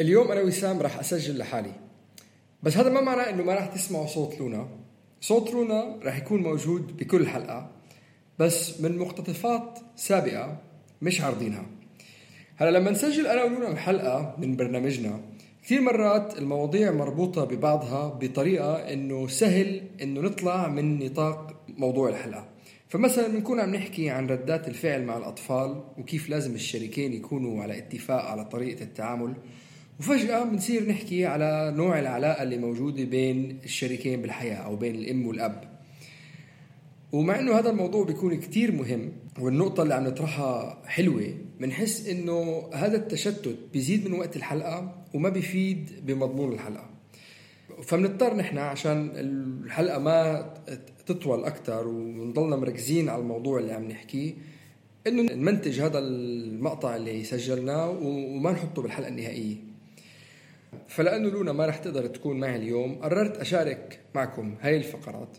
اليوم أنا وسام راح أسجل لحالي. بس هذا ما معناه إنه ما راح تسمعوا صوت لونا. صوت لونا راح يكون موجود بكل حلقة بس من مقتطفات سابقة مش عارضينها. هلا لما نسجل أنا ولونا الحلقة من برنامجنا كثير مرات المواضيع مربوطة ببعضها بطريقة إنه سهل إنه نطلع من نطاق موضوع الحلقة. فمثلا بنكون عم نحكي عن ردات الفعل مع الأطفال وكيف لازم الشريكين يكونوا على اتفاق على طريقة التعامل. وفجأة بنصير نحكي على نوع العلاقة اللي موجودة بين الشريكين بالحياة أو بين الأم والأب. ومع إنه هذا الموضوع بيكون كتير مهم والنقطة اللي عم نطرحها حلوة بنحس إنه هذا التشتت بيزيد من وقت الحلقة وما بيفيد بمضمون الحلقة. فبنضطر نحن عشان الحلقة ما تطول أكثر ونضلنا مركزين على الموضوع اللي عم نحكيه إنه نمنتج هذا المقطع اللي سجلناه وما نحطه بالحلقة النهائية. فلأنه لونا ما رح تقدر تكون معي اليوم قررت أشارك معكم هاي الفقرات.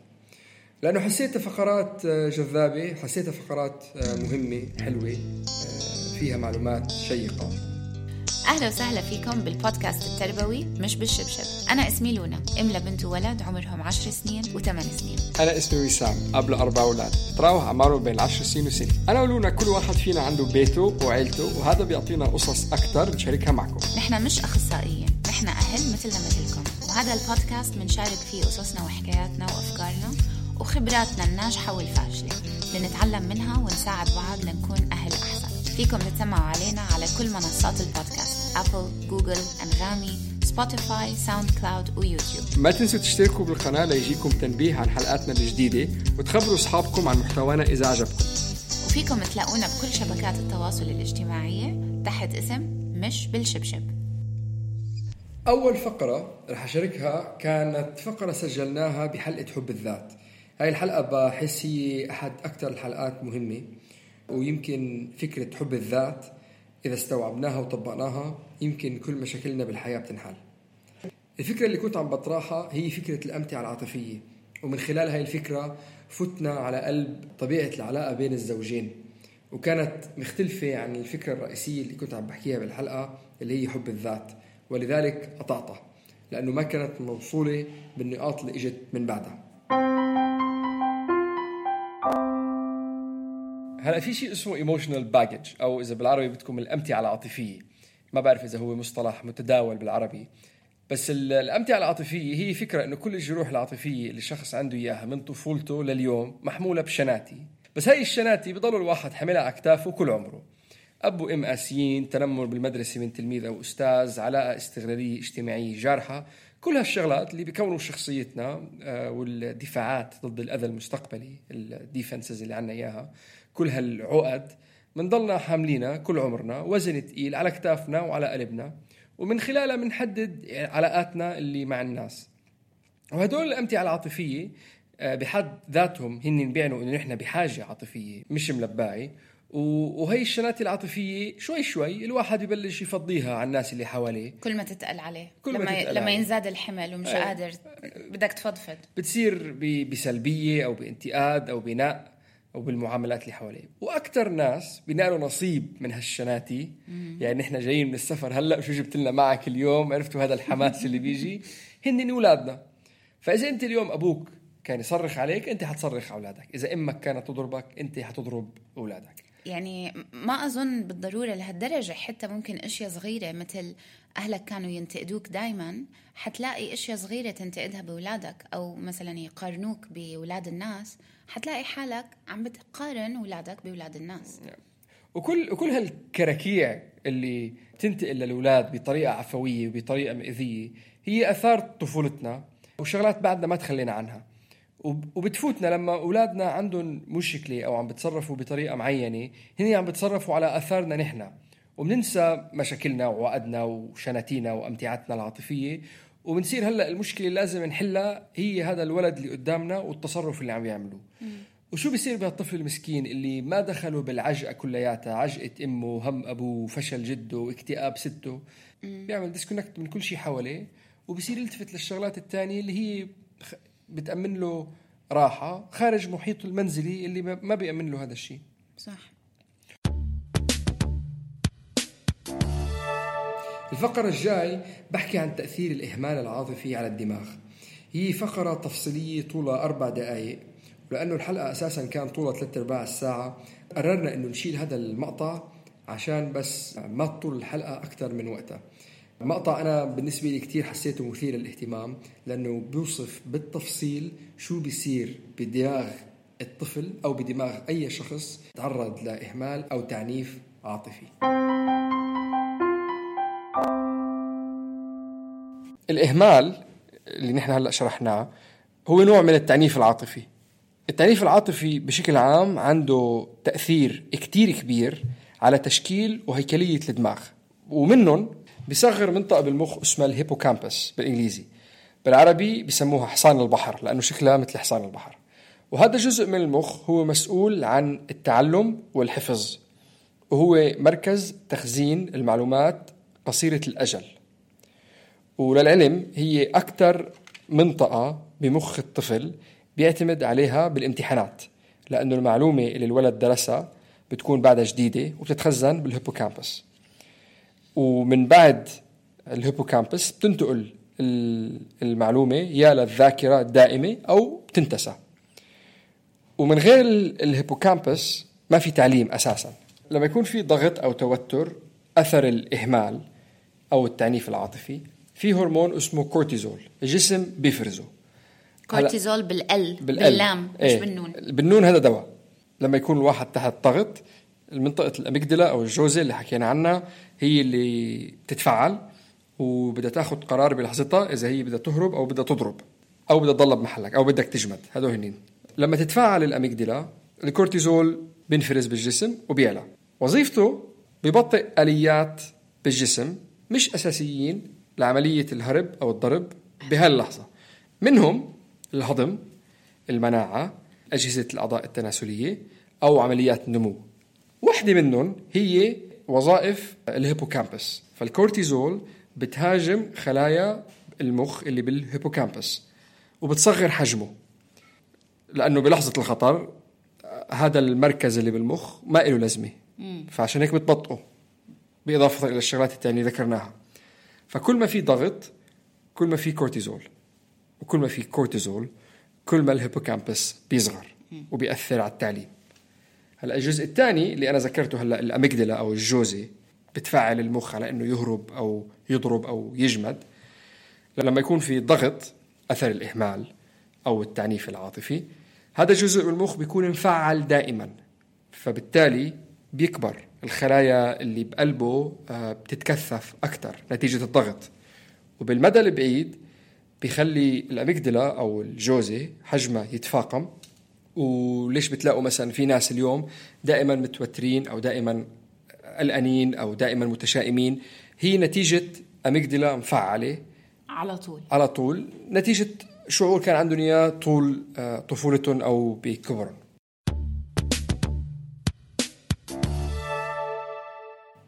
لأنه حسيتها فقرات جذابة حسيتها فقرات مهمة حلوة فيها معلومات شيقة. أهلا وسهلا فيكم بالبودكاست التربوي مش بالشبشب. أنا اسمي لونا أم لبنت وولد عمرهم 10 سنين و8 سنين. أنا اسمي وسام اب لاربع أولاد. تراوح اعمارهم بين 10 سنين وسنة. أنا ولونا كل واحد فينا عنده بيته وعيلته وهذا بيعطينا قصص أكثر نشاركها معكم. نحن مش أخصائيين. نحن أهل مثلنا مثلكم. وهذا البودكاست بنشارك فيه قصصنا وحكاياتنا وأفكارنا وخبراتنا الناجحة والفاشلة. لنتعلم منها ونساعد بعض لنكون أهل أحسن. فيكم تتسمعوا علينا على كل منصات البودكاست. أبل، جوجل، أنغامي، سبوتيفاي، ساوند كلاود ويوتيوب ما تنسوا تشتركوا بالقناة ليجيكم تنبيه عن حلقاتنا الجديدة وتخبروا أصحابكم عن محتوانا إذا عجبكم. وفيكم تلاقونا بكل شبكات التواصل الاجتماعية تحت اسم مش بالشبشب. أول فقرة رح أشاركها كانت فقرة سجلناها بحلقة حب الذات. هاي الحلقة بحس هي أحد أكثر الحلقات مهمة ويمكن فكرة حب الذات إذا استوعبناها وطبقناها يمكن كل مشاكلنا بالحياة بتنحل. الفكرة اللي كنت عم بطرحها هي فكرة الأمتعة العاطفية ومن خلال هاي الفكرة فتنا على قلب طبيعة العلاقة بين الزوجين. وكانت مختلفة عن الفكرة الرئيسية اللي كنت عم بحكيها بالحلقة اللي هي حب الذات. ولذلك قطعتها لأنه ما كانت موصولة بالنقاط اللي إجت من بعدها. هلا في شيء اسمه ايموشنال باجج أو إذا بالعربي بدكم الأمتعة العاطفية. ما بعرف إذا هو مصطلح متداول بالعربي. بس ال- الأمتعة العاطفية هي فكرة إنه كل الجروح العاطفية اللي الشخص عنده إياها من طفولته لليوم محمولة بشناتي. بس هاي الشناتي بضل الواحد حاملها على اكتافه كل عمره. اب وام قاسيين تنمر بالمدرسة من تلميذ أو أستاذ علاقة استغلالية اجتماعية جارحة. كل هالشغلات اللي بيكونوا شخصيتنا آه، والدفاعات ضد الأذى المستقبلي ال defenses اللي عنا إياها كل هالعقد بنضلنا حاملينها كل عمرنا وزن تقيل على كتافنا وعلى قلبنا ومن خلالها بنحدد علاقاتنا اللي مع الناس. وهدول الأمتعة العاطفية آه، بحد ذاتهم هن بيعنوا إنه نحن بحاجة عاطفية مش ملباعي. وهي الشنات العاطفية شوي شوي الواحد ببلش يفضيها على الناس اللي حواليه. كل ما تتقل عليه. كل ما لما تتقل لما عليه. ينزاد الحمل ومش أيه. قادر بدك تفضفض. بتصير بسلبية أو بانتقاد أو بناء أو بالمعاملات اللي حواليه. وأكثر ناس بينالوا نصيب من هالشناتي. يعني نحن جايين من السفر هلأ شو جبت لنا معك اليوم؟ عرفتوا هذا الحماس اللي بيجي؟ هن أولادنا. فإذا أنت اليوم أبوك كان يصرخ عليك أنت حتصرخ على أولادك. إذا أمك كانت تضربك أنت حتضرب أولادك. يعني ما أظن بالضرورة لهالدرجة حتى ممكن أشياء صغيرة مثل أهلك كانوا ينتقدوك دائما حتلاقي أشياء صغيرة تنتقدها باولادك أو مثلا يقارنوك باولاد الناس حتلاقي حالك عم بتقارن اولادك باولاد الناس. وكل وكل هالكراكيع اللي تنتقل للأولاد بطريقة عفوية وبطريقة مئذيه هي أثار طفولتنا وشغلات بعدنا ما تخلينا عنها. وبتفوتنا لما أولادنا عندهم مشكلة أو عم بتصرفوا بطريقة معينة هن عم بتصرفوا على آثارنا نحن. وبننسى مشاكلنا وعقدنا وشناتينا وأمتعتنا العاطفية. وبنصير هلأ المشكلة اللي لازم نحلها هي هذا الولد اللي قدامنا والتصرف اللي عم يعمله وشو بيصير بهالطفل المسكين اللي ما دخلوا بالعجقة كلياتها عجقة أمه هم أبوه فشل جده واكتئاب سته. بيعمل ديسكونكت من كل شيء حواليه. وبصير يلتفت للشغلات الثانية اللي هي بتأمن له راحة خارج محيطه المنزلي اللي ما بيأمن له هذا الشيء. صح. الفقرة الجاي بحكي عن تأثير الإهمال العاطفي على الدماغ. هي فقرة تفصيلية طولها أربع دقائق ولأنه الحلقة أساسا كان طولها ثلاثة أرباع الساعة. قررنا أنه نشيل هذا المقطع عشان بس ما تطول الحلقة أكثر من وقتها. مقطع أنا بالنسبة لي كتير حسيته مثير للاهتمام لأنه بيوصف بالتفصيل شو بيصير بدماغ الطفل أو بدماغ أي شخص تعرض لإهمال أو تعنيف عاطفي. الإهمال اللي نحن هلأ شرحناه هو نوع من التعنيف العاطفي. التعنيف العاطفي بشكل عام عنده تأثير كتير كبير على تشكيل وهيكلية الدماغ ومنهم بيصغر منطقة بالمخ اسمها الهيبوكامبس بالإنجليزي. بالعربي بسموها حصان البحر لأنه شكلها مثل حصان البحر. وهذا جزء من المخ هو مسؤول عن التعلم والحفظ وهو مركز تخزين المعلومات قصيرة الأجل. وللعلم هي أكثر منطقة بمخ الطفل بيعتمد عليها بالامتحانات لأنه المعلومة اللي الولد درسها بتكون بعدها جديدة وبتتخزن بال hippocampus. ومن بعد ال hippocampus بتنتقل المعلومة يا للذاكرة الدائمة أو بتنتسى. ومن غير ال hippocampus ما في تعليم أساسا. لما يكون في ضغط أو توتر أثر الإهمال أو التعنيف العاطفي في هرمون اسمه كورتيزول الجسم بيفرزه. كورتيزول بالأل. باللام مش إيه. بالنون. بالنون هذا دواء. لما يكون الواحد تحت ضغط المنطقة الأميجدلا أو الجوزة اللي حكينا عنها هي اللي بتتفعل وبدها تاخذ قرار بلحظتها إذا هي بدها تهرب أو بدها تضرب أو بدها تضل بمحلك أو بدك تجمد. هدول هنين. لما تتفاعل الأميجدلا الكورتيزول بينفرز بالجسم وبيعلى. وظيفته ببطئ آليات بالجسم مش أساسيين لعملية الهرب أو الضرب بهاللحظة. منهم الهضم المناعة أجهزة الأعضاء التناسلية أو عمليات النمو واحدة منهم هي وظائف ال hippocampus. فالكورتيزول بتهاجم خلايا المخ اللي بال hippocampus وبتصغر حجمه لأنه بلحظة الخطر هذا المركز اللي بالمخ ما له لازمة. فعشان هيك بتبطئه بإضافة إلى الشغلات الثانية اللي ذكرناها. فكل ما في ضغط كل ما في كورتيزول وكل ما في كورتيزول كل ما ال hippocampus بيصغر وبيأثر على التعليم. هلا الجزء الثاني اللي أنا ذكرته هلا ال amygdala أو اللوزة بتفعل المخ على إنه يهرب أو يضرب أو يجمد لما يكون في ضغط أثر الإهمال أو التعنيف العاطفي هذا الجزء من المخ بيكون مفعل دائما فبالتالي بيكبر. الخلايا اللي بقلبه آه، بتتكثف أكثر نتيجة الضغط. وبالمدى البعيد بيخلي الاميجدلا أو الجوزي حجمها يتفاقم وليش بتلاقوا مثلا في ناس اليوم دائما متوترين أو دائما قلقانين أو دائما متشائمين؟ هي نتيجة اميجدلا مفعلة. على طول. على طول. نتيجة شعور كان عندهم إياه طول آه، طفولتهم أو بكبرهم.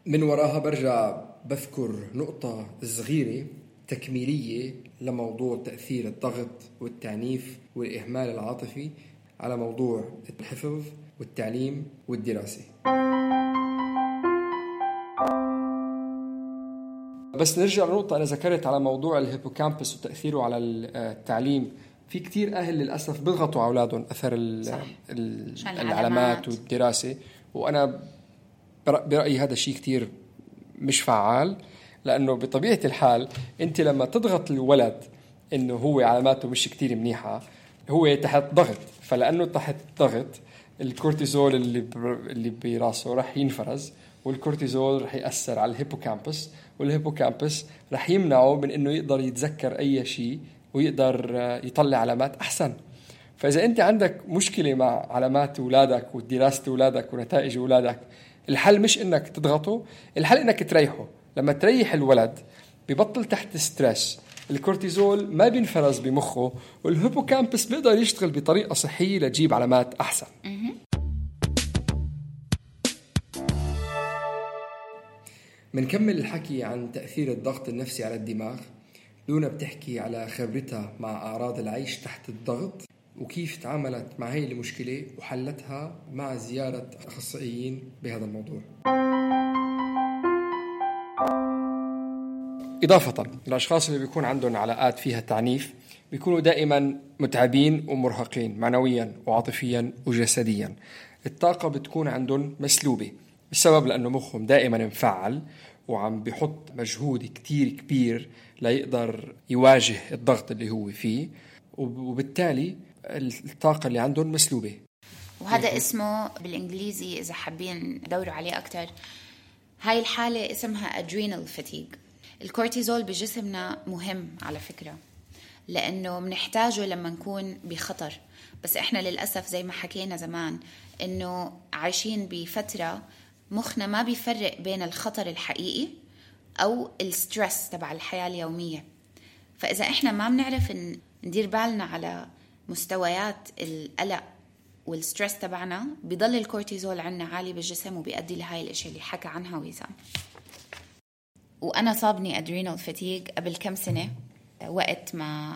من وراها برجع بذكر نقطة صغيرة تكميلية لموضوع تأثير الضغط والتعنيف والإهمال العاطفي. على موضوع الحفظ والتعليم والدراسة. بس نرجع لنقطة أنا ذكرت على موضوع الهيبوكامبس وتأثيره على التعليم. في كتير أهل للأسف بيضغطوا على أولادهم أثر صح. العلامات والدراسة. وأنا برأيي هذا الشيء كثير مش فعال لأنه بطبيعة الحال أنت لما تضغط الولد إنه هو علاماته مش كثير منيحة هو تحت ضغط. فلأنه تحت ضغط الكورتيزول اللي اللي براسه راح ينفرز والكورتيزول راح يأثر على ال hippocampus وال hippocampus راح يمنعه من إنه يقدر يتذكر أي شيء ويقدر يطلع علامات أحسن. فإذا أنت عندك مشكلة مع علامات أولادك ودراسة أولادك ونتائج أولادك الحل مش إنك تضغطه الحل إنك تريحه. لما تريح الولد ببطل تحت stress. الكورتيزول ما بينفرز بمخه وال hippocampus بيقدر يشتغل بطريقة صحية لتجيب علامات أحسن. منكمل الحكي عن تأثير الضغط النفسي على الدماغ لونا بتحكي على خبرتها مع أعراض العيش تحت الضغط وكيف تعاملت مع هي المشكلة وحلتها مع زيارة أخصائيين بهذا الموضوع. إضافة الأشخاص اللي بيكون عندهم علاقات فيها تعنيف بيكونوا دائما متعبين ومرهقين معنويا وعاطفيا وجسديا. الطاقة بتكون عندهم مسلوبة السبب لأنه مخهم دائما مفعل وعم بحط مجهود كتير كبير ليقدر يواجه الضغط اللي هو فيه وبالتالي الطاقة اللي عندهم مسلوبة. وهذا اسمه بالإنجليزي إذا حابين تدوروا عليه أكتر هاي الحالة اسمها adrenal fatigue. الكورتيزول بجسمنا مهم على فكرة لأنه بنحتاجه لما نكون بخطر. بس إحنا للأسف زي ما حكينا زمان إنه عايشين بفترة مخنا ما بيفرق بين الخطر الحقيقي أو ال stress تبع الحياة اليومية. فإذا إحنا ما بنعرف ندير بالنا على مستويات القلق وال stress تبعنا بضل الكورتيزول عنا عالي بالجسم وبيؤدي لهاي الاشياء اللي حكى عنها وسام وأنا صابني adrenal fatigue قبل كم سنة وقت ما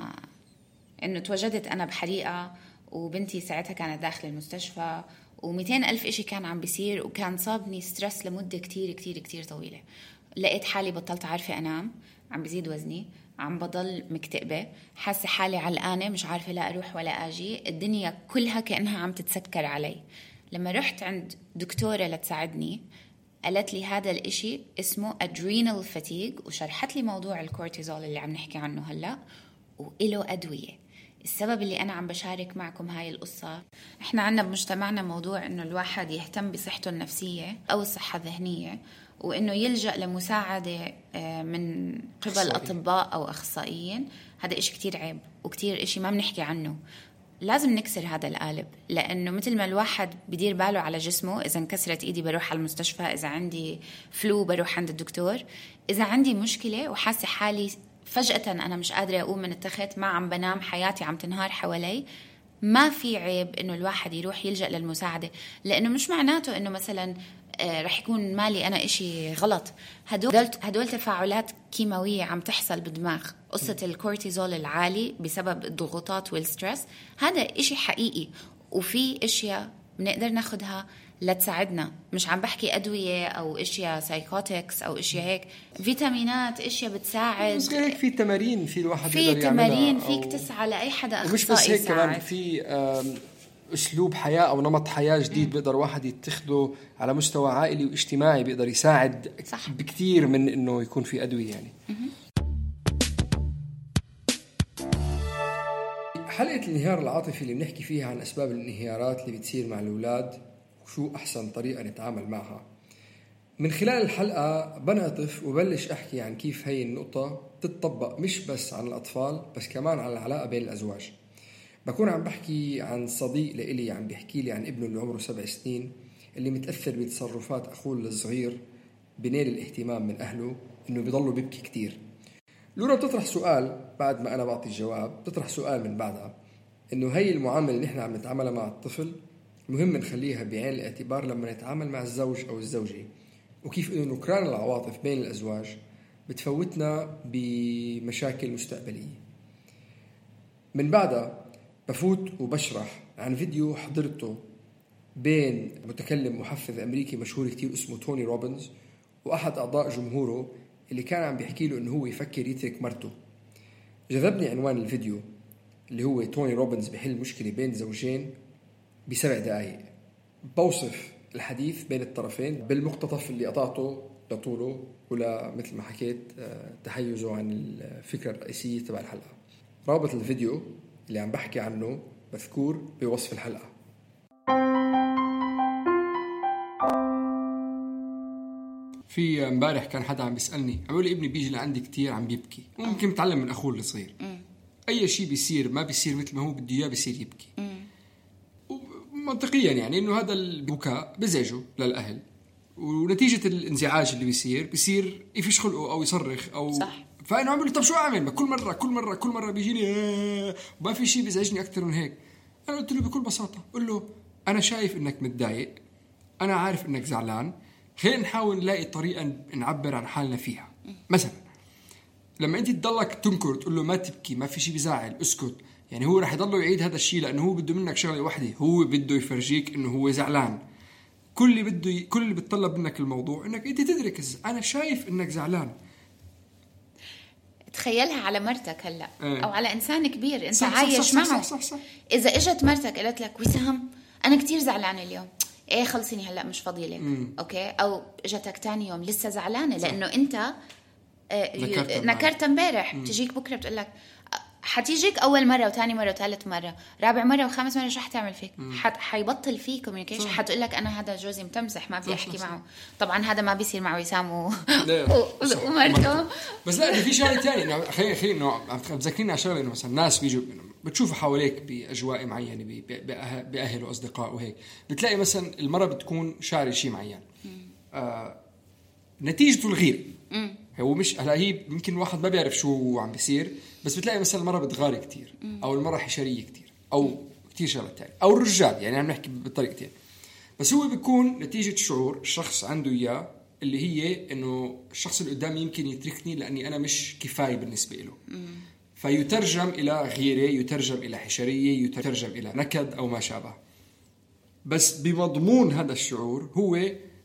إنه تواجدت أنا بحريقة وبنتي ساعتها كانت داخل المستشفى و200 ألف إشي كان عم بيصير وكان صابني stress لمدة كتير كتير كتير طويلة. لقيت حالي بطلت عارفة أنام عم بزيد وزني عم بضل مكتئبة حاسة حالي علقانة مش عارفة لا أروح ولا أجي الدنيا كلها كأنها عم تتسكر علي. لما رحت عند دكتورة لتساعدني قالت لي هذا الإشي اسمه adrenal fatigue وشرحت لي موضوع الكورتيزول اللي عم نحكي عنه هلأ وإله أدوية. السبب اللي أنا عم بشارك معكم هاي القصة إحنا عنا بمجتمعنا موضوع إنه الواحد يهتم بصحته النفسية أو الصحة الذهنية وإنه يلجأ لمساعدة آه، من قبل أطباء أو أخصائيين. هذا إشي كتير عيب وكتير إشي ما بنحكي عنه. لازم نكسر هذا القالب لأنه مثل ما الواحد بدير باله على جسمه إذا انكسرت إيدي بروح على المستشفى إذا عندي فلو بروح عند الدكتور. إذا عندي مشكلة وحاسة حالي فجأة أنا مش قادرة أقوم من التخت ما عم بنام حياتي عم تنهار حوالي ما في عيب إنه الواحد يروح يلجأ للمساعدة. لأنه مش معناته إنه مثلا رح يكون مالي أنا إشي غلط. هدول هدول تفاعلات كيماوية عم تحصل بالدماغ. قصة الكورتيزول العالي بسبب الضغوطات وال stress. هذا إشي حقيقي. وفي إشياء بنقدر ناخدها لتساعدنا. مش عم بحكي أدوية أو إشياء سايكوتكس أو إشياء هيك. فيتامينات إشياء بتساعد. بس هيك في تمارين في الواحد في تمارين فيك تسعى لأي حدا اخصائي ومش بس هيك كمان في أسلوب حياة أو نمط حياة جديد بيقدر واحد يتخذه على مستوى عائلي واجتماعي بيقدر يساعد صح. بكثير من إنه يكون في أدوية يعني. حلقة الانهيار العاطفي اللي بنحكي فيها عن أسباب الانهيارات اللي بتصير مع الأولاد وشو أحسن طريقة نتعامل معها. من خلال الحلقة بنعطف وبلش أحكي عن كيف هي النقطة تتطبق مش بس عن الأطفال بس كمان على العلاقة بين الأزواج. بكون عم بحكي عن صديق لإلي عم بيحكي لي عن ابنه اللي عمره سبع سنين اللي متأثر بتصرفات أخوه الصغير بنيل الاهتمام من أهله إنه بيضلوا بيبكي كتير. لورا بتطرح سؤال بعد ما أنا بعطي الجواب بتطرح سؤال من بعدها إنه هي المعاملة اللي نحن عم نتعاملها مع الطفل مهم نخليها بعين الاعتبار لما نتعامل مع الزوج أو الزوجة. وكيف إنه نكران العواطف بين الأزواج بتفوتنا بمشاكل مستقبلية. من بعدها بفوت وبشرح. عن فيديو حضرته بين متكلم محفز أمريكي مشهور كتير اسمه توني روبنز وأحد أعضاء جمهوره اللي كان عم بيحكي له إنه هو يفكر يترك مرته. جذبني عنوان الفيديو اللي هو توني روبنز بحل مشكلة بين زوجين بسبع دقائق بوصف الحديث بين الطرفين بالمقتطف اللي قطعته لطوله ولا مثل ما حكيت آه، تحيزه عن الفكرة الرئيسية تبع الحلقة. رابط الفيديو اللي عم بحكي عنه مذكور بوصف الحلقة. في امبارح كان حدا عم بيسألني عم بيقول لي ابني بيجي لعندي كتير عم بيبكي ممكن متعلم من أخوه الصغير. أي شيء بيصير ما بيصير مثل ما هو بده إياه بيصير يبكي. منطقيا يعني إنه هذا البكاء بزعجه للأهل ونتيجة الانزعاج اللي بيصير بيصير يفش خلقه أو يصرخ أو صح. فأنا عم بقول له طب شو أعمل؟ ما كل مره كل مره كل مرة بيجيني آه، وما في شيء بيزعجني أكثر من هيك. أنا قلت له بكل بساطة قل له أنا شايف إنك متضايق أنا عارف إنك زعلان خلينا نحاول نلاقي طريقة نعبر عن حالنا فيها. مثلا لما أنت تضلك تنكر تقول له ما تبكي ما في شيء بزعل اسكت. يعني هو رح يضله يعيد هذا الشيء لأنه هو بده منك شغلة واحدة هو بده يفرجيك إنه هو زعلان. كل اللي بده ي... كل اللي بتطلب منك الموضوع إنك أنت تدرك أنا شايف إنك زعلان. تخيلها على مرتك هلأ. إيه. أو على إنسان كبير أنت صح، عايش صح، معه. صح، صح، صح. إذا إجت مرتك قالت لك وسام أنا كتير زعلانه اليوم. إيه خلصيني هلأ مش فاضيه لك. أوكي؟ أو إجتك تاني يوم لسه زعلانة لأنه أنت آه، نكرتها امبارح. بتجيك بكرة بتقول لك حتيجيك أول مرة وثاني مرة وثالث مرة رابع مرة وخامس مرة شو حتعمل فيك؟ حت... حيبطل في communication حتقول لك أنا هذا جوزي متمسح ما بدي أحكي معه. طبعا هذا ما بيصير مع وسام و... ومرته. بس لا في شغلة ثانية إنه خلينا خلينا إنه عم تذكرني على شغلة إنه مثلا ناس بيجوا بتشوفوا حواليك بأجواء معينة ب- بأهل وأصدقاء وهيك. بتلاقي مثلا المراه بتكون شاري شيء معين. آه نتيجته الغير هو مش هلا هي يمكن واحد ما بيعرف شو عم بيصير بس بتلاقي مثلا المراه بتغاري كتير أو المراه حشرية كتير أو كتير شغلات ثانية أو الرجال يعني عم نحكي بطريقتين. بس هو بيكون نتيجة شعور الشخص عنده إياه اللي هي إنه الشخص اللي قدامي يمكن يتركني لأني أنا مش كفاية بالنسبة له. فيترجم إلى غيرة يترجم إلى حشرية يترجم إلى نكد أو ما شابه. بس بمضمون هذا الشعور هو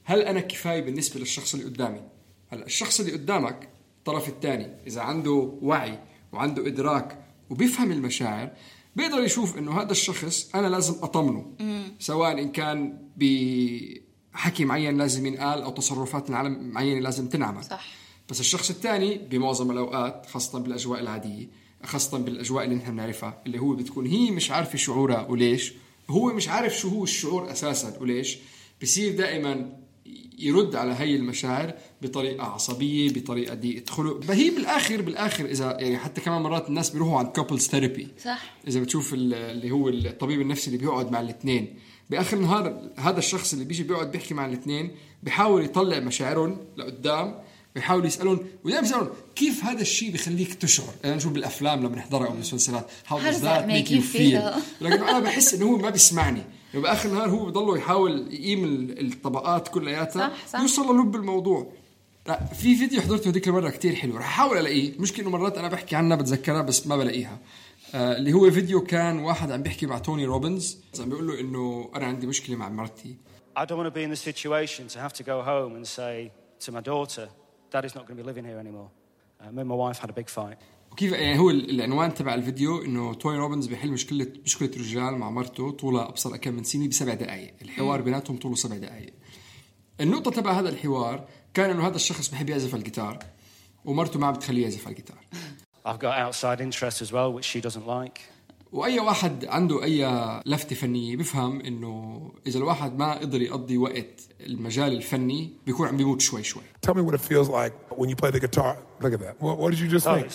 هل أنا كفاية بالنسبة للشخص اللي قدامي؟ هلا الشخص اللي قدامك الطرف الثاني إذا عنده وعي وعنده إدراك وبيفهم المشاعر بيقدر يشوف إنه هذا الشخص أنا لازم أطمنه. سواء إن كان بحكي معين لازم ينقال أو تصرفات العالم معينة لازم تنعمل. صح. بس الشخص الثاني بمعظم الأوقات خاصة بالأجواء العادية خاصة بالأجواء اللي نحن بنعرفها اللي هو بتكون هي مش عارفة شعورها وليش هو مش عارف شو هو الشعور أساسا وليش بصير دائما يرد على هي المشاعر بطريقة عصبية بطريقة ضيقه خلق فهي بالاخر بالآخر إذا يعني حتى كمان مرات الناس بيروحوا عند couples therapy صح. إذا بتشوف ال- اللي هو الطبيب النفسي اللي بيقعد مع الاثنين. بآخر النهار هذا الشخص اللي بيجي بيقعد بيحكي مع الاثنين بيحاول يطلع مشاعرهم لقدام بيحاول يسألهم ودائما بيسألهم كيف هذا الشيء بيخليك تشعر؟ يعني نشوف بالأفلام لما نحضرها أو بالمسلسلات you you feel? feel? لكن أنا بحس إنه هو ما بيسمعني. يعني باخر النهار هو بضله يحاول يقيم ال- الطبقات كلياتها صح، صح. يوصل للب الموضوع لا في فيديو حضرته هذيك المرة كتير حلو رح أحاول ألاقيه المشكلة إنه مرات أنا بحكي عنها بتذكرها بس ما بلاقيها آه اللي هو فيديو كان واحد عم بيحكي مع توني روبنز عم بيقول له إنه أنا عندي مشكلة مع مرتي I don't want to be in the situation to have to go home and say to my daughter, Daddy's not going to be living here anymore. Uh, me and my wife had a big fight. وكيف يعني هو ال- العنوان تبع الفيديو إنه توني روبنز بيحل مشكله مشكلة رجال مع مرته طولها أبصر كم من سنة بسبع دقائق الحوار بيناتهم طوله سبع دقائق النقطة تبع هذا الحوار كان إنه هذا الشخص بحب يعزف على الجيتار ومرته ما عم بتخليه يعزف على الجيتار I've got outside interests as well, which she doesn't like. وأي واحد عنده أي لفتة فنية بفهم إنه إذا الواحد ما قدر يقضي وقت المجال الفني بيكون عم بيموت شوي شوي Tell me what it feels like when you play the guitar. Look at that. What, what did you just Oh, think?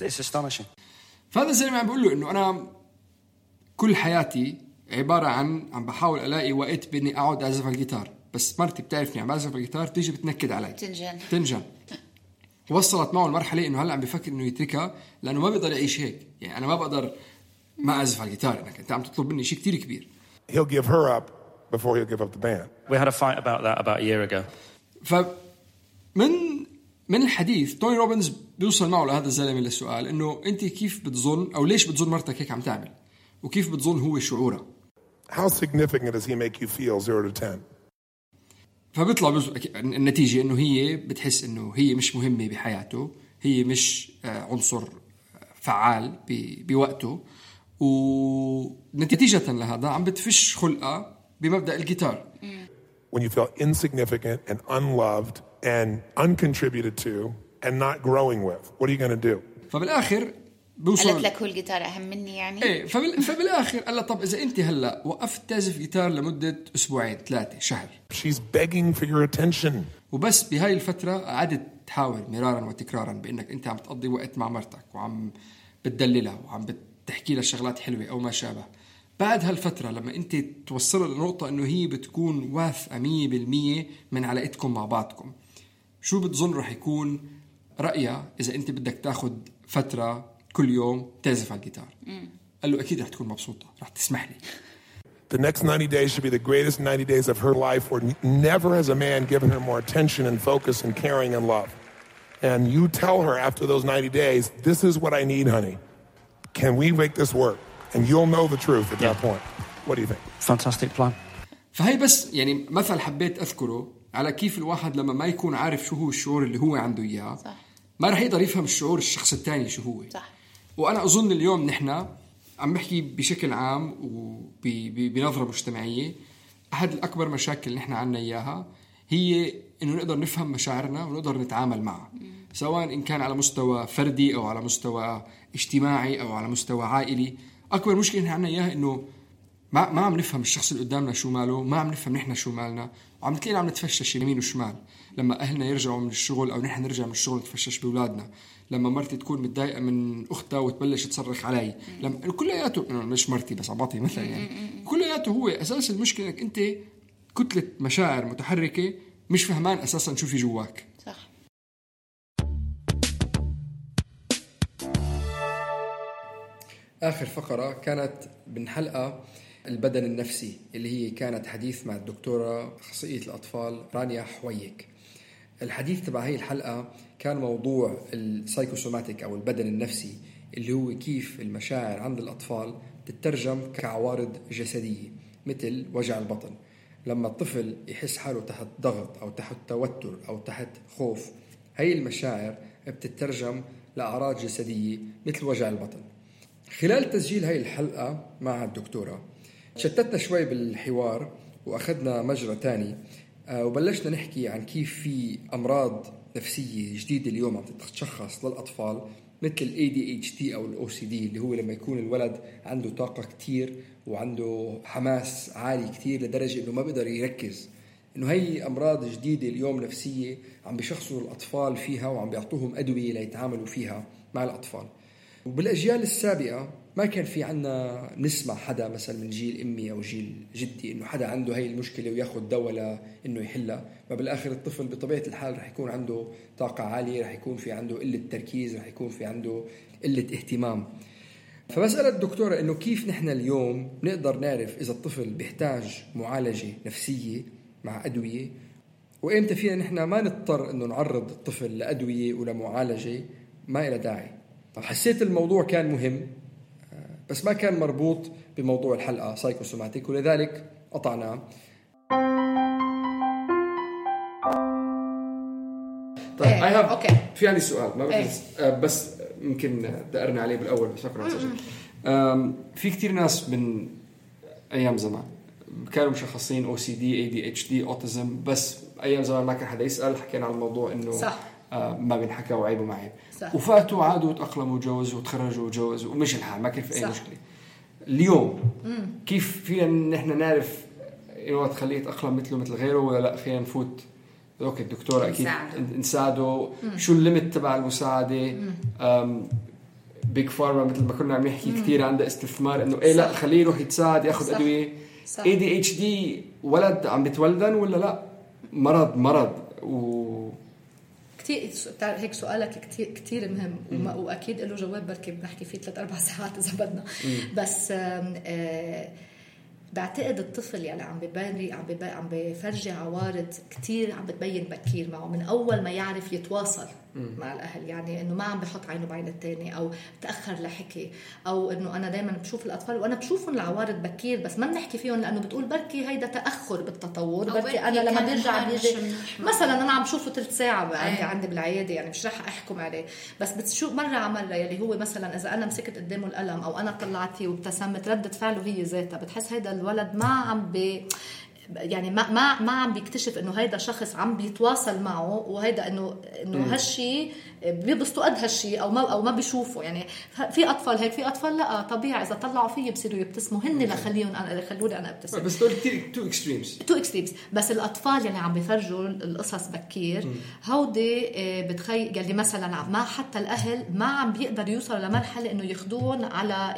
It's, astonishing. فهذا الزلمه عم بيقول له إنه أنا كل حياتي عبارة عن عم بحاول ألاقي وقت بإني أقعد اعزف على الجيتار بس مرتي بتعرفني عم بعزف على الجيتار بتيجي بتنكد علي تنجن. تنجن وصلت معه المرحلة إنه هلأ عم بفكر إنه يتركها لأنه ما بيقدر يعيش هيك يعني أنا ما بقدر ما أعزف على الجيتار إنك أنت عم تطلب مني شيء كتير كبير He'll give her up before he'll give up the band. We had a fight about that about a year ago. فمن من الحديث توني روبنز بيوصل معه لهذا الزلمة للسؤال إنه أنت كيف بتظن أو ليش بتظن مرتك هيك عم تعمل؟ وكيف بتظن هو شعورها How significant does he make you feel, zero to ten? فبيطلع بيوصل أكيد النتيجة إنه هي بتحس إنه هي مش مهمة بحياته هي مش آه، عنصر فعال ب- بوقته. ونتيجة لهذا عم بتفش خلقها بمبدأ الجيتار. When you feel insignificant and unloved and uncontributed to and not growing with, what are you going to do? فبالآخر بوصل قالت لك هو الجيتار أهم مني يعني؟ إيه فبال... فبالآخر قال لها طب إذا أنت هلأ وقفت تعزف جيتار لمدة أسبوعين ثلاثة شهر. She's begging for your attention. وبس بهاي الفترة قعدت تحاول مرارا وتكرارا بأنك أنت عم تقضي وقت مع مرتك وعم بتدللها وعم بتحكي لها شغلات حلوة أو ما شابه. بعد هالفترة لما أنت توصلها لنقطة إنه هي بتكون واثقة 100% من علاقتكم مع بعضكم. شو بتظن رح يكون رأيها اذا انت بدك تاخد فترة كل يوم تعزف على الجيتار قال له أكيد رح تكون مبسوطة رح تسمح لي The next 90 days should be the greatest 90 days of her life where never has a man given her more attention and focus and caring and love. And you tell her after those 90 days, this is what I need, honey. Can we make this work? And you'll know the truth at that point. What do you think? Fantastic plan. فهي بس يعني مثل حبيت اذكره على كيف الواحد لما ما يكون عارف شو هو الشعور اللي هو عنده إياه صح. ما رح يقدر يفهم الشعور الشخص الثاني شو هو صح. وأنا أظن اليوم نحن عم بحكي بشكل عام وبنظره مجتمعية أحد الأكبر مشاكل اللي نحن عنا إياها هي إنه نقدر نفهم مشاعرنا ونقدر نتعامل معها سواء إن كان على مستوى فردي أو على مستوى اجتماعي أو على مستوى عائلي أكبر مشكلة نحن عنا إياها إنه ما ما عم نفهم الشخص اللي قدامنا شو ماله ما عم نفهم نحن شو مالنا. وعم تلاقينا عم نتفشش يمين وشمال. لما أهلنا يرجعوا من الشغل أو نحن نرجع من الشغل نتفشش بأولادنا. لما مرتي تكون متضايقة من أختها وتبلش تصرخ علي. لما كلياته إنه مش مرتي بس عم بعطي مثلا يعني. كلياته هو أساس المشكلة إنك أنت كتلة مشاعر متحركة مش فهمان أساسا شو في جواك. صح. آخر فقرة كانت من حلقة البدن النفسي اللي هي كانت حديث مع الدكتورة أخصائية الأطفال رانيا حويك. الحديث تبع هي الحلقة كان موضوع السايكوسوماتيك أو البدن النفسي اللي هو كيف المشاعر عند الأطفال تترجم كعوارض جسدية مثل وجع البطن. لما الطفل يحس حاله تحت ضغط أو تحت توتر أو تحت خوف هي المشاعر بتترجم لأعراض جسدية مثل وجع البطن. خلال تسجيل هاي الحلقة مع الدكتورة شتتنا شوي بالحوار وأخذنا مجرى تاني آه، وبلشنا نحكي عن كيف في أمراض نفسية جديدة اليوم عم تتشخص للأطفال مثل ال ADHD أو ال OCD اللي هو لما يكون الولد عنده طاقة كتير وعنده حماس عالي كتير لدرجة إنه ما بيقدر يركز. إنه هي أمراض جديدة اليوم نفسية عم بيشخصوا الأطفال فيها وعم بيعطوهم أدوية ليتعاملوا فيها مع الأطفال. وبالأجيال السابقة ما كان في عنا نسمع حدا مثلا من جيل أمي أو جيل جدي إنه حدا عنده هي المشكلة وياخذ دواء لأنه يحلها؟ ما بالآخر الطفل بطبيعة الحال رح يكون عنده طاقة عالية رح يكون في عنده قلة تركيز رح يكون في عنده قلة اهتمام. فبسأل الدكتورة إنه كيف نحن اليوم نقدر نعرف إذا الطفل بيحتاج معالجة نفسية مع أدوية؟ وإمتى فينا نحن ما نضطر إنه نعرض الطفل لأدوية ولمعالجة ما إلى داعي. حسيت الموضوع كان مهم. بس ما كان مربوط بموضوع الحلقة سايكوسوماتيك ولذلك قطعناه طيب I have أوكي. في عندي سؤال ما إيه. بس آه، بس يمكن دقرنا عليه بالأول بس في كثير ناس من أيام زمان كانوا مشخصين أو سي دي اي دي اتش دي اوتيزم بس أيام زمان ما كان حدا يسأل حكينا عن الموضوع إنه صح. آه، ما بينحكى وعيب وما عيب صح. وفاتوا وعادوا وتأقلموا وتجوزوا وتخرجوا وتجوزوا ومشي الحال ما كان في اي صح. مشكلة. اليوم كيف فينا نحن نعرف إنه تخليه يتأقلم مثله مثل غيره ولا لأ؟ فينا نفوت. okay الدكتور أكيد نساعده. شو ال limit تبع المساعدة؟ Big Pharma مثل ما كنا عم نحكي كثير عندها استثمار إنه إيه لأ. خليه يروح يتساعد ياخذ. أدوية. ADHD ولد عم بتولدن ولا لأ؟ مرض مرض. و كثير هيك سؤالك كثير كثير مهم وما وأكيد له جواب بركي بنحكي فيه ثلاث أربع ساعات إذا بدنا. بس آه، بعتقد الطفل يعني عم ببين عم عم بفرجي عوارض كثير عم بتبين بكير معه من أول ما يعرف يتواصل مع الأهل يعني إنه ما عم بحط عينه بعين الثاني أو تأخر لحكي أو إنه أنا دائما بشوف الأطفال وأنا بشوفهم العوارض بكير بس ما بنحكي فيهم لأنه بتقول بركي هيدا تأخر بالتطور بركي بركي أنا لما بيرجع بيجي. مثلا أنا عم شوفه ثلث ساعة عندي أيه. عندي بالعيادة يعني مش رح أحكم عليه بس بتشوف مرة على مرة يلي هو مثلا إذا أنا مسكت قدامه القلم أو أنا طلعت فيه وابتسمت ردة فعله هي ذاتها بتحس هيدا الولد ما عم بي يعني ما ما ما عم بيكتشف إنه هيدا شخص عم بيتواصل معه وهيدا انه إنه هالشيء بيبسطوا قد هالشيء أو ما أو ما بيشوفوا. يعني في أطفال هيك في أطفال لا طبيعي إذا طلعوا فيي بصيروا يبتسموا. هن لخليهم أنا خلوني أنا أبتسم. بس دول كثير تو اكستريمز two extremes بس الأطفال يلي عم بيفرجوا القصص بكير هودي آه، بتخيل يلي مثلا ما حتى الأهل ما عم بيقدروا يوصلوا لمرحلة إنه ياخذوهم على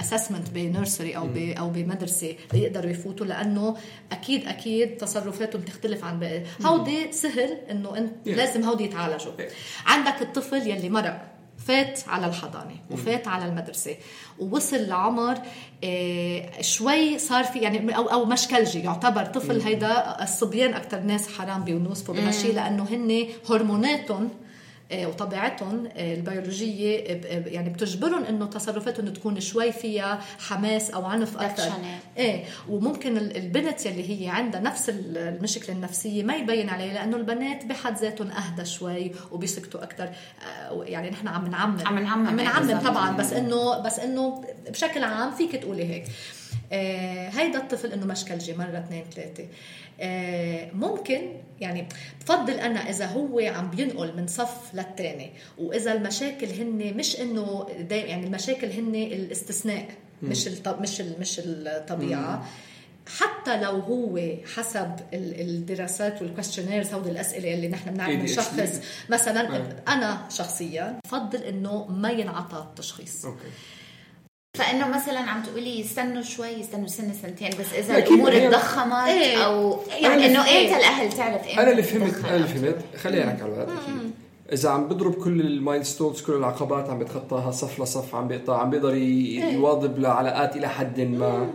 assessment ب nursery أو أو بمدرسة ليقدروا يفوتوا لأنه أكيد أكيد تصرفاتهم تختلف عن باقي. هودي سهل إنه انت لازم هودي يتعالجوا. عندك عندك الطفل يلي مرق فات على الحضانة وفات على المدرسة ووصل لعمر آه، شوي صار في يعني أو أو مشكلجي يعتبر طفل هيدا الصبيان أكثر ناس حرام بينوصفوا بهالشيء لأنه هن هرموناتهم وطبيعتهم آه، البيولوجية يعني بتجبرهم إنه تصرفاتهم تكون شوي فيها حماس أو عنف أكثر إيه وممكن البنت يلي هي عندها نفس المشكلة النفسية ما يبين عليها لأنه البنات بحد ذاتهم أهدى شوي وبيسكتوا أكثر آه، يعني نحن عم نعمم. عم نعمم. عم نعمم طبعا. بس انه بس إنه بشكل عام فيك تقولي هيك. هيدا الطفل إنه مشكلجي مرة اثنين ثلاثة. آه، ممكن يعني بفضل أنا إذا هو عم بينقل من صف للثاني وإذا المشاكل هن مش إنه يعني المشاكل هن الاستثناء مش مش مش الطبيعة. حتى لو هو حسب الدراسات والكويستشنيرز هودي الأسئلة اللي نحن بنعمل نشخص. مثلا أنا شخصيا بفضل إنه ما ينعطى التشخيص. okay. فإنه مثلا عم تقولي يستنوا شوي يستنوا سنة سنتين بس إذا الأمور تضخمت إيه. أو يعني إنه إيه إمتى الأهل تعرف إمتى أنا اللي فهمت أنا اللي فهمت. خليني أحكي على أكيد إذا عم بضرب كل ال milestones كل العقبات عم بيتخطاها صف لصف عم بيقطع عم بيقدر إيه. يواظب لعلاقات إلى حد ما.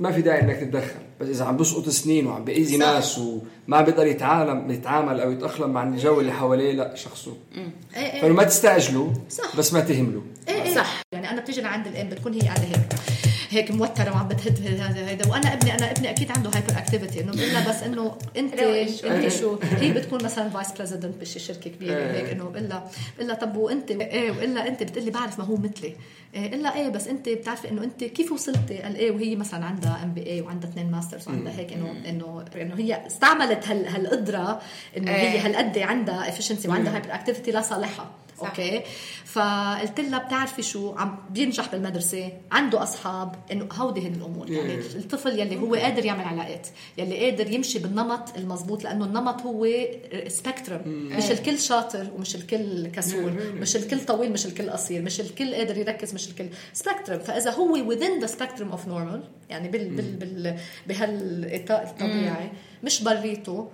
ما في داعي إنك تتدخل. بس إذا عم بسقط سنين وعم بأذي ناس وما بيقدر يتعامل يتعامل أو يتأقلم مع الجو اللي حواليه لا شخصه. إيه إيه. فما تستعجلوا صح. بس ما تهملوا. إيه إيه. صح. يعني أنا بتيجي لعند الأم بتكون هي قاعدة هيك. هيك موترة وعم بتهد هذا وأنا ابني أنا ابني أكيد عنده hyperactivity انه بقول بس إنه أنت إنت شو؟ هي بتكون مثلا vice president بشي شركة كبيرة هيك. إنه بقول لها بقول لها طب وأنت؟ إيه. والا أنت؟ بتقول لي بعرف ما هو مثلي. إيه. الا إيه بس أنت بتعرفي إنه أنت كيف وصلتي قال إيه وهي مثلا عندها MBA وعندها اثنين masters وعندها هيك. انه انه إنه هي استعملت هال هالقدرة إنه هي إيه. هالقد عندها efficiency وعندها hyperactivity لصالحها. okay؟ فقلت لها بتعرفي شو؟ عم بينجح بالمدرسة عنده أصحاب إنه هودي هن الأمور. يعني الطفل يلي هو قادر يعمل علاقات يلي قادر يمشي بالنمط المزبوط لأنه النمط هو spectrum مش الكل شاطر ومش الكل كسول. مش الكل طويل مش الكل قصير. مش الكل قادر يركز مش الكل spectrum فإذا هو within the spectrum of normal يعني بال بال بال بهالاطار الطبيعي مش بريته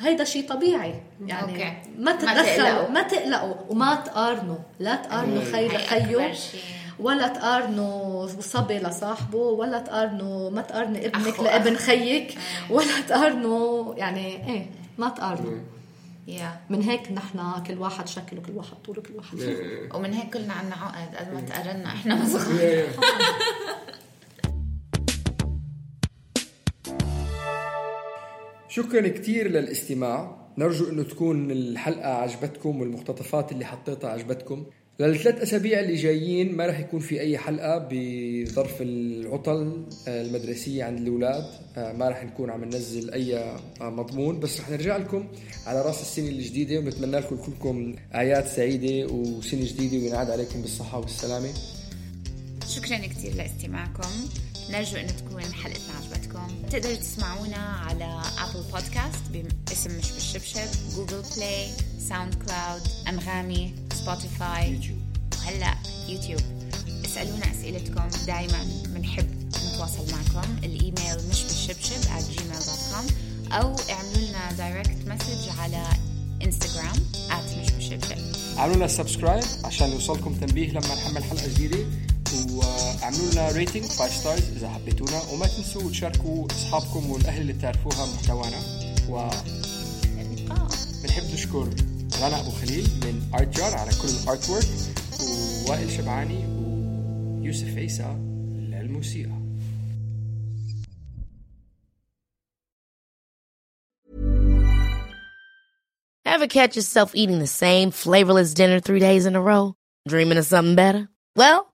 هيدا شيء طبيعي. يعني أوكي. ما تتدخلوا ما تقلقوا. وما تقارنوا. لا تقارنوا خي لخيه ولا تقارنوا صبي لصاحبه ولا تقارنوا ما تقارني ابنك لابن خيك آه. ولا تقارنوا يعني إيه ما تقارنوا. yeah. من هيك نحن كل واحد شكل وكل واحد طول وكل واحد. ومن هيك كلنا عنا عقد قد ما تقارنا إحنا صغار شكرا كثير للاستماع. نرجو إنه تكون الحلقة عجبتكم والمقتطفات اللي حطيتها عجبتكم. للثلاث أسابيع اللي جايين ما راح يكون في أي حلقة بظرف العطل المدرسية عند الأولاد. ما راح نكون عم ننزل أي مضمون. بس رح نرجع لكم على راس السنة الجديدة ونتمنى لكم كلكم اعياد سعيدة وسنة جديدة وينعاد عليكم بالصحة والسلامة. شكرا كثير لاستماعكم. نرجو إنه تكون حلقتنا عجبتكم. تقدروا تسمعونا على Apple Podcast باسم مش بالشبشب Google Play SoundCloud أنغامي Spotify YouTube. وهلأ يوتيوب. اسألونا أسئلتكم دائما بنحب نتواصل معكم. الإيميل مش بالشبشب at gmail.com أو اعملوا لنا direct message على Instagram at مش بالشبشب. اعملوا لنا subscribe عشان يوصلكم تنبيه لما نحمل حلقة جديدة. واعملوا لنا rating 5 stars إذا حبيتونا وما تنسوا تشاركوا أصحابكم والأهل اللي بتعرفوها محتوانا و بنحب نشكر رنا أبو خليل من Art Jar على كل ال artwork ووائل شبعاني ويوسف عيسى للموسيقى Ever catch yourself eating the same flavorless dinner three days in a row? Dreaming of something better? Well,